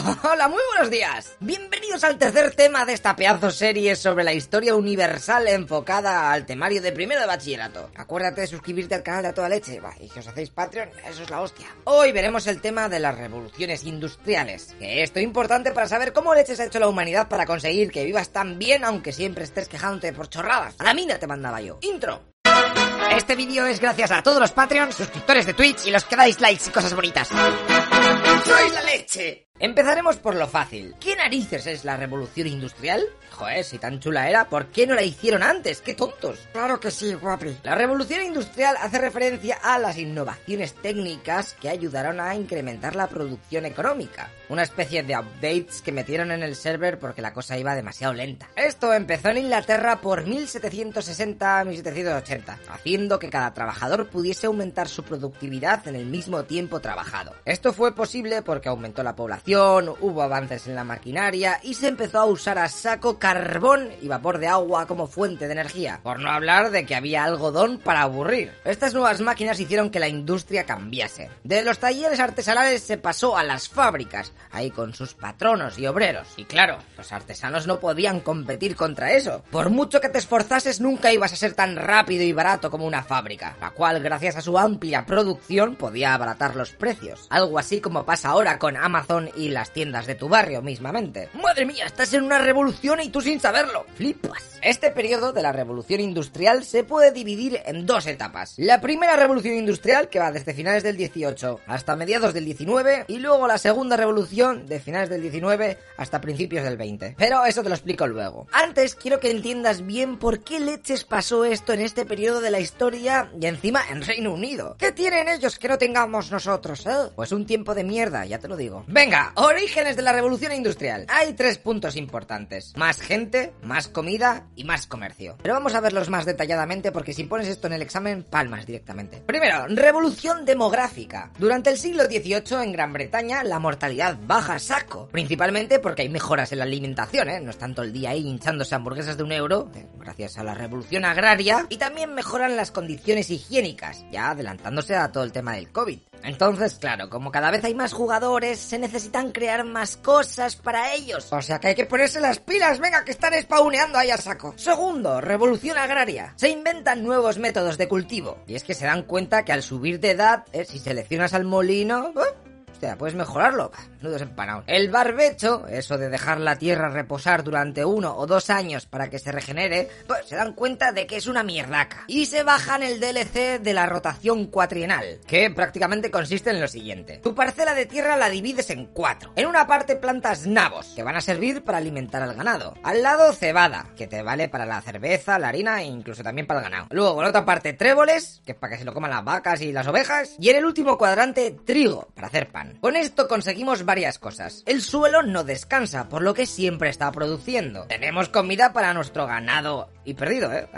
Hola, muy buenos días. Bienvenidos al tercer tema de esta pedazo serie sobre la historia universal enfocada al temario de primero de bachillerato. Acuérdate de suscribirte al canal de A Toda Leche. Y si os hacéis Patreon, eso es la hostia. Hoy veremos el tema de las revoluciones industriales. Que esto es importante para saber cómo leches ha hecho la humanidad para conseguir que vivas tan bien aunque siempre estés quejándote por chorradas. A la mina te mandaba yo. Intro. Este vídeo es gracias a todos los Patreons, suscriptores de Twitch y los que dais likes y cosas bonitas. ¡Sois la leche! Empezaremos por lo fácil. ¿Qué narices es la revolución industrial? Joder, si tan chula era, ¿por qué no la hicieron antes? ¡Qué tontos! Claro que sí, guapi. La revolución industrial hace referencia a las innovaciones técnicas que ayudaron a incrementar la producción económica. Una especie de updates que metieron en el server porque la cosa iba demasiado lenta. Esto empezó en Inglaterra por 1760-1780, haciendo que cada trabajador pudiese aumentar su productividad en el mismo tiempo trabajado. Esto fue posible porque aumentó la población, hubo avances en la maquinaria y se empezó a usar a saco carbón y vapor de agua como fuente de energía, por no hablar de que había algodón para aburrir. Estas nuevas máquinas hicieron que la industria cambiase. De los talleres artesanales se pasó a las fábricas, ahí con sus patronos y obreros. Y claro, los artesanos no podían competir contra eso. Por mucho que te esforzases nunca ibas a ser tan rápido y barato como una fábrica, la cual gracias a su amplia producción podía abaratar los precios. Algo así como pasa ahora con Amazon las tiendas de tu barrio mismamente. Madre mía, estás en una revolución y tú sin saberlo. Flipas. Este periodo de la revolución industrial se puede dividir en dos etapas. La primera revolución industrial, que va desde finales del 18 hasta mediados del 19, y luego la segunda revolución de finales del 19 hasta principios del 20. Pero eso te lo explico luego. Antes quiero que entiendas bien por qué leches pasó esto en este periodo de la historia y encima en Reino Unido. ¿Qué tienen ellos que no tengamos nosotros, eh? Pues un tiempo de mierda, ya te lo digo. Venga, orígenes de la revolución industrial. Hay tres puntos importantes. Más gente, más comida y más comercio. Pero vamos a verlos más detalladamente porque si pones esto en el examen, palmas directamente. Primero, revolución demográfica. Durante el siglo XVIII en Gran Bretaña la mortalidad baja saco. Principalmente porque hay mejoras en la alimentación, ¿eh? No están todo el día ahí hinchándose hamburguesas de un euro, eh, gracias a la revolución agraria. Y también mejoran las condiciones higiénicas, ya adelantándose a todo el tema del COVID. Entonces, claro, como cada vez hay más jugadores, se necesitan crear más cosas para ellos. O sea que hay que ponerse las pilas, venga, que están spawneando ahí a saco. Segundo, revolución agraria. Se inventan nuevos métodos de cultivo. Y es que se dan cuenta que al subir de edad, eh, si seleccionas al molino... ¿eh? Puedes mejorarlo. Nudos empanados. El barbecho, eso de dejar la tierra reposar durante uno o dos años para que se regenere, pues se dan cuenta de que es una mierdaca. Y se bajan el DLC de la rotación cuatrienal, que prácticamente consiste en lo siguiente. Tu parcela de tierra la divides en cuatro. En una parte plantas nabos, que van a servir para alimentar al ganado. Al lado cebada, que te vale para la cerveza, la harina e incluso también para el ganado. Luego en otra parte tréboles, que es para que se lo coman las vacas y las ovejas. Y en el último cuadrante trigo, para hacer pan. Con esto conseguimos varias cosas. El suelo no descansa, por lo que siempre está produciendo. Tenemos comida para nuestro ganado y perdido, ¿eh?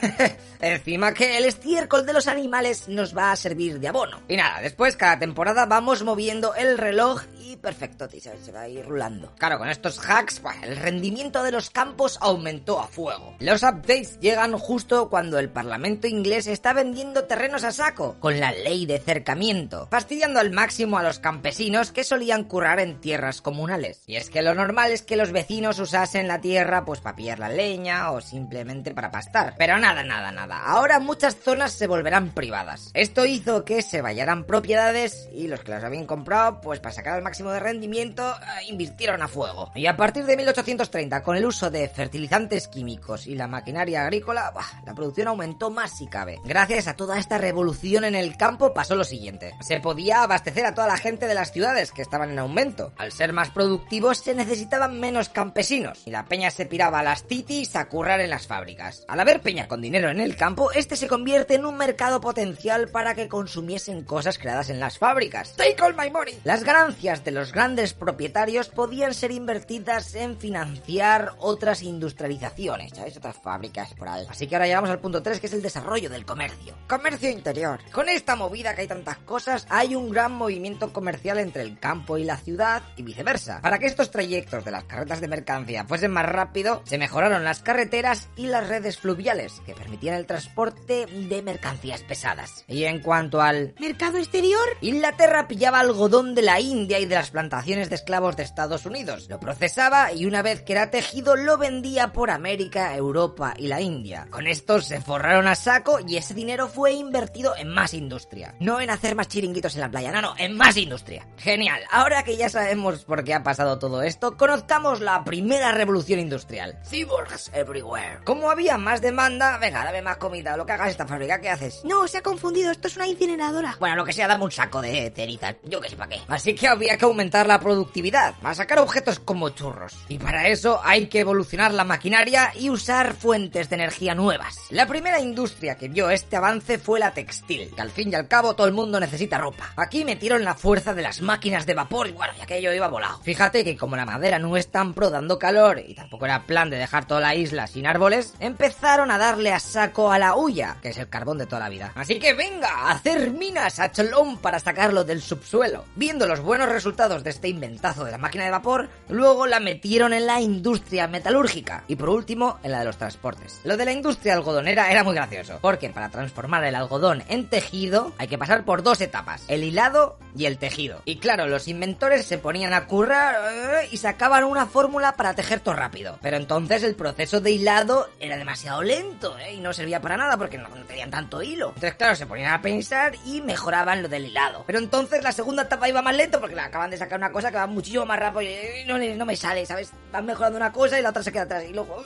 Encima que el estiércol de los animales nos va a servir de abono. Y nada, después cada temporada vamos moviendo el reloj y perfecto, tío, se va a ir rulando. Claro, con estos hacks, pues, el rendimiento de los campos aumentó a fuego. Los updates llegan justo cuando el Parlamento inglés está vendiendo terrenos a saco, con la ley de cercamiento, fastidiando al máximo a los campesinos que solían currar en tierras comunales. Y es que lo normal es que los vecinos usasen la tierra pues para pillar la leña o simplemente para pastar. Pero nada, nada, nada. Ahora muchas zonas se volverán privadas. Esto hizo que se vayaran propiedades y los que las habían comprado pues para sacar el máximo de rendimiento eh, invirtieron a fuego. Y a partir de 1830 con el uso de fertilizantes químicos y la maquinaria agrícola, la producción aumentó más si cabe. Gracias a toda esta revolución en el campo pasó lo siguiente. Se podía abastecer a toda la gente de las ciudades que estaban en aumento. Al ser más productivos se necesitaban menos campesinos y la peña se piraba a las titis a currar en las fábricas. Al haber peña con dinero en el campo, este se convierte en un mercado potencial para que consumiesen cosas creadas en las fábricas. Take all my money. Las ganancias de los grandes propietarios podían ser invertidas en financiar otras industrializaciones, ¿sabes? Otras fábricas por ahí. Así que ahora llegamos al punto 3 que es el desarrollo del comercio. Comercio interior. Con esta movida que hay tantas cosas, hay un gran movimiento comercial entre el campo y la ciudad y viceversa. Para que estos trayectos de las carretas de mercancía fuesen más rápido, se mejoraron las carreteras y las redes fluviales que permitían el transporte de mercancías pesadas. Y en cuanto al ¿Mercado exterior? Inglaterra pillaba algodón de la India y de las plantaciones de esclavos de Estados Unidos, lo procesaba y una vez que era tejido lo vendía por América, Europa y la India. Con esto se forraron a saco y ese dinero fue invertido en más industria. No en hacer más chiringuitos en la playa, no, no, en más industria. Genial, ahora que ya sabemos por qué ha pasado todo esto, conozcamos la primera revolución industrial. Cyborgs everywhere. Como había más demanda, venga, dame más comida, lo que hagas esta fábrica, ¿qué haces? No, se ha confundido, esto es una incineradora. Bueno, lo que sea, dame un saco de cerizas, yo que sé para qué. Así que había que aumentar la productividad, a sacar objetos como churros. Y para eso hay que evolucionar la maquinaria y usar fuentes de energía nuevas. La primera industria que vio este avance fue la textil, que al fin y al cabo todo el mundo necesita ropa. Aquí metieron la fuerza de las máquinas de vapor y bueno, ya que yo iba volado. Fíjate que como la madera no es tan pro dando calor y tampoco era plan de dejar toda la isla sin árboles, empezaron a darle a saco a la huya, que es el carbón de toda la vida. Así que venga, a hacer minas a cholón para sacarlo del subsuelo. Viendo los buenos resultados de este inventazo de la máquina de vapor, luego la metieron en la industria metalúrgica y por último en la de los transportes. Lo de la industria algodonera era muy gracioso, porque para transformar el algodón en tejido hay que pasar por dos etapas, el hilado y el tejido. Y claro, los inventores se ponían a currar eh, y sacaban una fórmula para tejer todo rápido. Pero entonces el proceso de hilado era demasiado lento ¿eh? y no servía para nada porque no, tenían tanto hilo. Entonces claro, se ponían a pensar y mejoraban lo del hilado. Pero entonces la segunda etapa iba más lento porque le acaban de sacar una cosa que va muchísimo más rápido y no, no me sale, ¿sabes? Van mejorando una cosa y la otra se queda atrás y luego...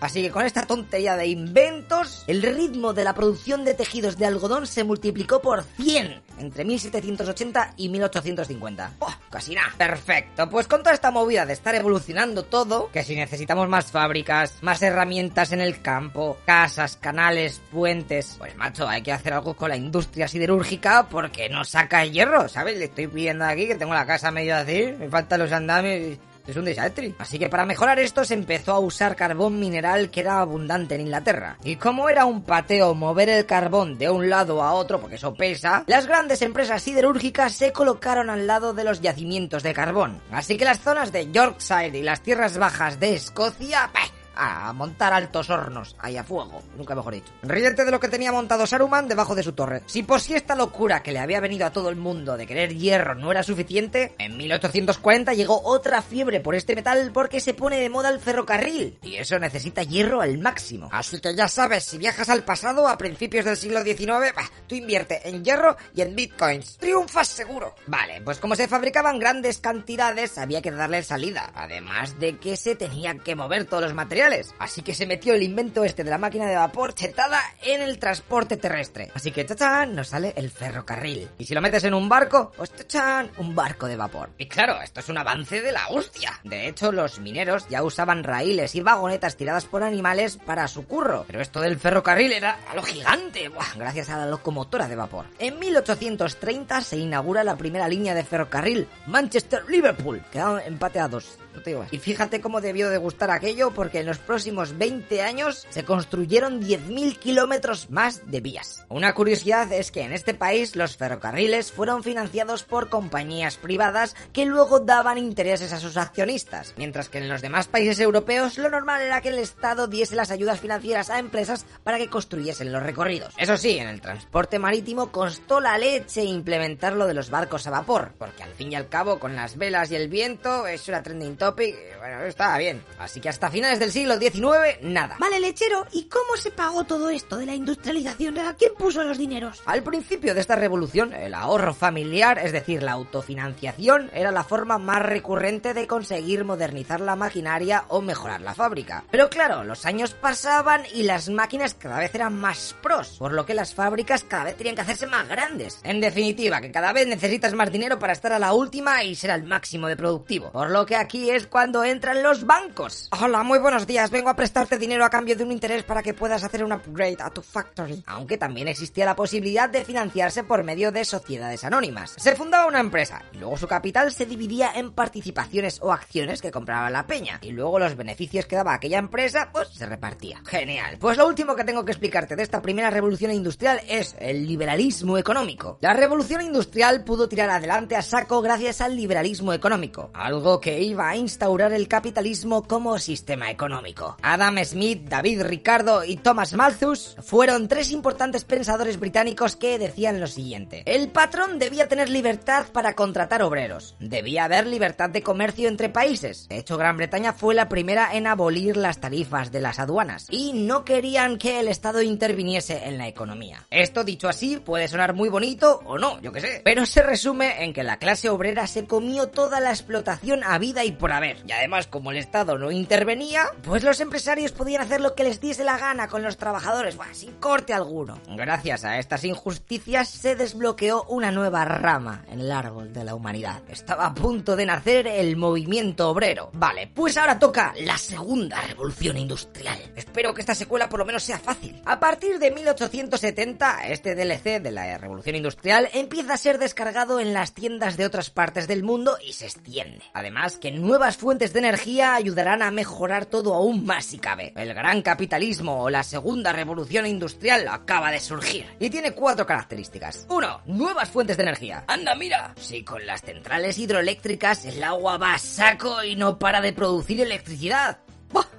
Así que con esta tontería de inventos, el ritmo de la producción de tejidos de algodón se multiplicó por 100 entre 1780 y 1850. ¡Oh! Casi nada. Perfecto. Pues con toda esta movida de estar evolucionando todo, que si necesitamos más fábricas, más herramientas en el campo, casas, canales, puentes, pues macho, hay que hacer algo con la industria siderúrgica porque no saca hierro, ¿sabes? Le estoy pidiendo aquí que tengo la casa medio así, me faltan los andamios. Es un desastre. Así que para mejorar esto se empezó a usar carbón mineral que era abundante en Inglaterra. Y como era un pateo mover el carbón de un lado a otro, porque eso pesa, las grandes empresas siderúrgicas se colocaron al lado de los yacimientos de carbón. Así que las zonas de Yorkshire y las tierras bajas de Escocia. A montar altos hornos ahí a fuego, nunca mejor dicho. Ríete de lo que tenía montado Saruman debajo de su torre. Si por si esta locura que le había venido a todo el mundo de querer hierro no era suficiente, en 1840 llegó otra fiebre por este metal porque se pone de moda el ferrocarril y eso necesita hierro al máximo. Así que ya sabes, si viajas al pasado a principios del siglo XIX, bah, tú invierte en hierro y en bitcoins. Triunfas seguro. Vale, pues como se fabricaban grandes cantidades había que darle salida, además de que se tenían que mover todos los materiales Así que se metió el invento este de la máquina de vapor chetada en el transporte terrestre. Así que chachán nos sale el ferrocarril. Y si lo metes en un barco, pues chachán, un barco de vapor. Y claro, esto es un avance de la hostia. De hecho, los mineros ya usaban raíles y vagonetas tiradas por animales para su curro. Pero esto del ferrocarril era a lo gigante, gracias a la locomotora de vapor. En 1830 se inaugura la primera línea de ferrocarril Manchester-Liverpool. Quedaron empate a dos. No te digo. Y fíjate cómo debió de gustar aquello porque en los próximos 20 años se construyeron 10.000 kilómetros más de vías. Una curiosidad es que en este país los ferrocarriles fueron financiados por compañías privadas que luego daban intereses a sus accionistas, mientras que en los demás países europeos lo normal era que el Estado diese las ayudas financieras a empresas para que construyesen los recorridos. Eso sí, en el transporte marítimo costó la leche implementar lo de los barcos a vapor, porque al fin y al cabo con las velas y el viento eso era trending topic, bueno, estaba bien. Así que hasta finales del siglo XIX, nada. Vale, lechero, ¿y cómo se pagó todo esto de la industrialización? ¿A quién puso los dineros? Al principio de esta revolución, el ahorro familiar, es decir, la autofinanciación, era la forma más recurrente de conseguir modernizar la maquinaria o mejorar la fábrica. Pero claro, los años pasaban y las máquinas cada vez eran más pros, por lo que las fábricas cada vez tenían que hacerse más grandes. En definitiva, que cada vez necesitas más dinero para estar a la última y ser al máximo de productivo. Por lo que aquí es cuando entran los bancos. Hola, muy buenos días vengo a prestarte dinero a cambio de un interés para que puedas hacer un upgrade a tu factory. Aunque también existía la posibilidad de financiarse por medio de sociedades anónimas. Se fundaba una empresa y luego su capital se dividía en participaciones o acciones que compraba la peña y luego los beneficios que daba aquella empresa pues se repartía. Genial. Pues lo último que tengo que explicarte de esta primera revolución industrial es el liberalismo económico. La revolución industrial pudo tirar adelante a saco gracias al liberalismo económico, algo que iba a instaurar el capitalismo como sistema económico. Adam Smith, David Ricardo y Thomas Malthus fueron tres importantes pensadores británicos que decían lo siguiente. El patrón debía tener libertad para contratar obreros. Debía haber libertad de comercio entre países. De hecho, Gran Bretaña fue la primera en abolir las tarifas de las aduanas y no querían que el Estado interviniese en la economía. Esto dicho así puede sonar muy bonito o no, yo que sé, pero se resume en que la clase obrera se comió toda la explotación a vida y por haber. Y además, como el Estado no intervenía, pues los empresarios podían hacer lo que les diese la gana con los trabajadores, sin corte alguno. Gracias a estas injusticias se desbloqueó una nueva rama en el árbol de la humanidad. Estaba a punto de nacer el movimiento obrero. Vale, pues ahora toca la segunda revolución industrial. Espero que esta secuela por lo menos sea fácil. A partir de 1870, este DLC de la revolución industrial empieza a ser descargado en las tiendas de otras partes del mundo y se extiende. Además, que nuevas fuentes de energía ayudarán a mejorar todo aún más si cabe. El gran capitalismo o la segunda revolución industrial acaba de surgir y tiene cuatro características. 1. Nuevas fuentes de energía. Anda, mira. Si con las centrales hidroeléctricas el agua va a saco y no para de producir electricidad.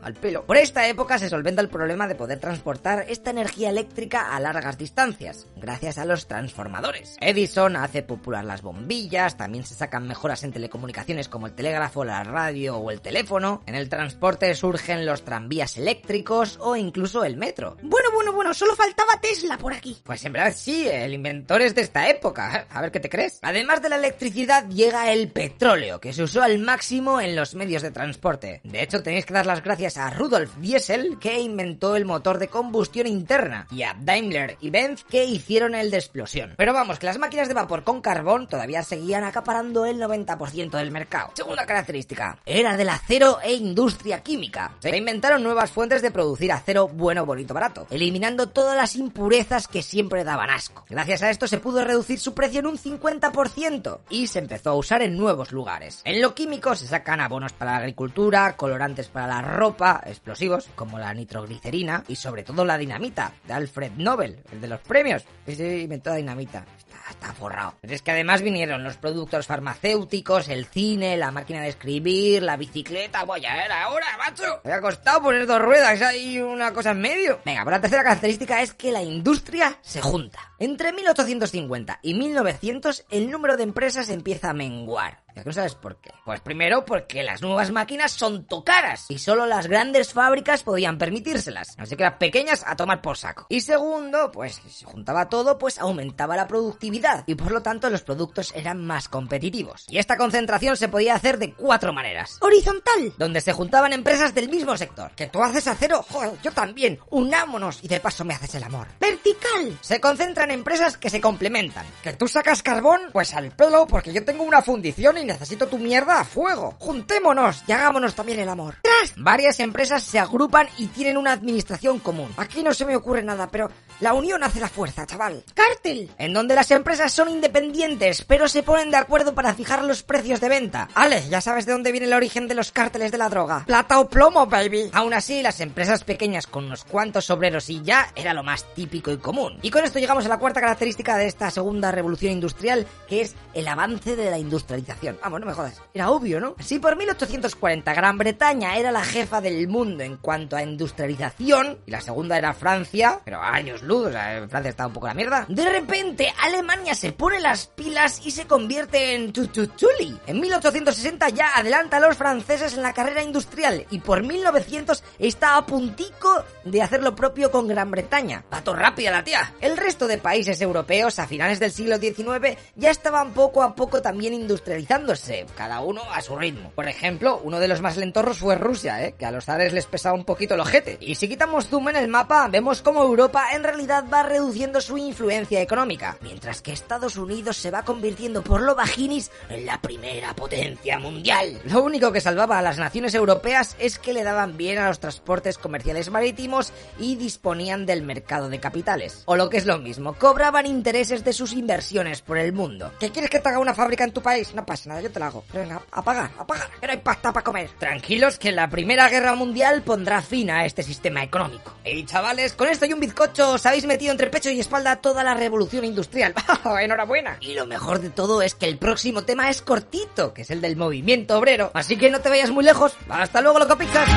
Al pelo. Por esta época se solventa el problema de poder transportar esta energía eléctrica a largas distancias, gracias a los transformadores. Edison hace popular las bombillas, también se sacan mejoras en telecomunicaciones como el telégrafo, la radio o el teléfono. En el transporte surgen los tranvías eléctricos o incluso el metro. Bueno, bueno, bueno, solo faltaba Tesla por aquí. Pues en verdad sí, el inventor es de esta época. A ver qué te crees. Además de la electricidad llega el petróleo, que se usó al máximo en los medios de transporte. De hecho, tenéis que dar las gracias a Rudolf Diesel, que inventó el motor de combustión interna, y a Daimler y Benz, que hicieron el de explosión. Pero vamos, que las máquinas de vapor con carbón todavía seguían acaparando el 90% del mercado. Segunda característica, era del acero e industria química. Se inventaron nuevas fuentes de producir acero bueno, bonito, barato, eliminando todas las impurezas que siempre daban asco. Gracias a esto se pudo reducir su precio en un 50% y se empezó a usar en nuevos lugares. En lo químico se sacan abonos para la agricultura, colorantes para la ropa, explosivos como la nitroglicerina y sobre todo la dinamita de Alfred Nobel, el de los premios. Ese inventó la dinamita. Está, forrado. Pero es que además vinieron los productos farmacéuticos, el cine, la máquina de escribir, la bicicleta. Voy a ver ahora, macho. Me ha costado poner dos ruedas y una cosa en medio. Venga, por la tercera característica es que la industria se junta. Entre 1850 y 1900 el número de empresas empieza a menguar. ¿Ya que no sabes por qué? Pues primero porque las nuevas máquinas son tocaras y solo las grandes fábricas podían permitírselas. Así que las pequeñas a tomar por saco. Y segundo, pues si se juntaba todo, pues aumentaba la productividad y por lo tanto los productos eran más competitivos. Y esta concentración se podía hacer de cuatro maneras. Horizontal. Donde se juntaban empresas del mismo sector. Que tú haces acero, joder, yo también. Unámonos y de paso me haces el amor. Vertical. Se concentran empresas que se complementan. Que tú sacas carbón, pues al pelo, porque yo tengo una fundición y necesito tu mierda a fuego. Juntémonos y hagámonos también el amor. Tras. Varias empresas se agrupan y tienen una administración común. Aquí no se me ocurre nada, pero la unión hace la fuerza, chaval. Cártel. En donde las empresas son independientes, pero se ponen de acuerdo para fijar los precios de venta. Ale, ya sabes de dónde viene el origen de los cárteles de la droga. Plata o plomo, baby. Aún así, las empresas pequeñas con unos cuantos obreros y ya era lo más típico y común. Y con esto llegamos a la cuarta característica de esta segunda revolución industrial, que es el avance de la industrialización. Vamos, no me jodas. Era obvio, ¿no? Si por 1840 Gran Bretaña era la jefa del mundo en cuanto a industrialización, y la segunda era Francia, pero años luz, o sea, Francia estaba un poco la mierda, de repente Alemania se pone las pilas y se convierte en tututuli. En 1860 ya adelanta a los franceses en la carrera industrial y por 1900 está a puntico de hacer lo propio con Gran Bretaña. Pato rápida la tía. El resto de países europeos a finales del siglo XIX ya estaban poco a poco también industrializándose, cada uno a su ritmo. Por ejemplo, uno de los más lentorros fue Rusia, ¿eh? Que a los zares les pesaba un poquito el ojete. Y si quitamos zoom en el mapa, vemos como Europa en realidad va reduciendo su influencia económica, mientras que Estados Unidos se va convirtiendo por lo vaginis en la primera potencia mundial. Lo único que salvaba a las naciones europeas es que le daban bien a los transportes comerciales marítimos y disponían del mercado de capitales. O lo que es lo mismo, cobraban intereses de sus inversiones por el mundo. ¿Qué quieres que te haga una fábrica en tu país? No pasa nada, yo te la hago. Venga, a pagar, a pagar. Pero hay pasta para comer. Tranquilos que la Primera Guerra Mundial pondrá fin a este sistema económico. Y chavales, con esto y un bizcocho os habéis metido entre pecho y espalda toda la revolución industrial. ¡Enhorabuena! Y lo mejor de todo es que el próximo tema es cortito, que es el del movimiento obrero. Así que no te vayas muy lejos. Hasta luego, loco pizzas.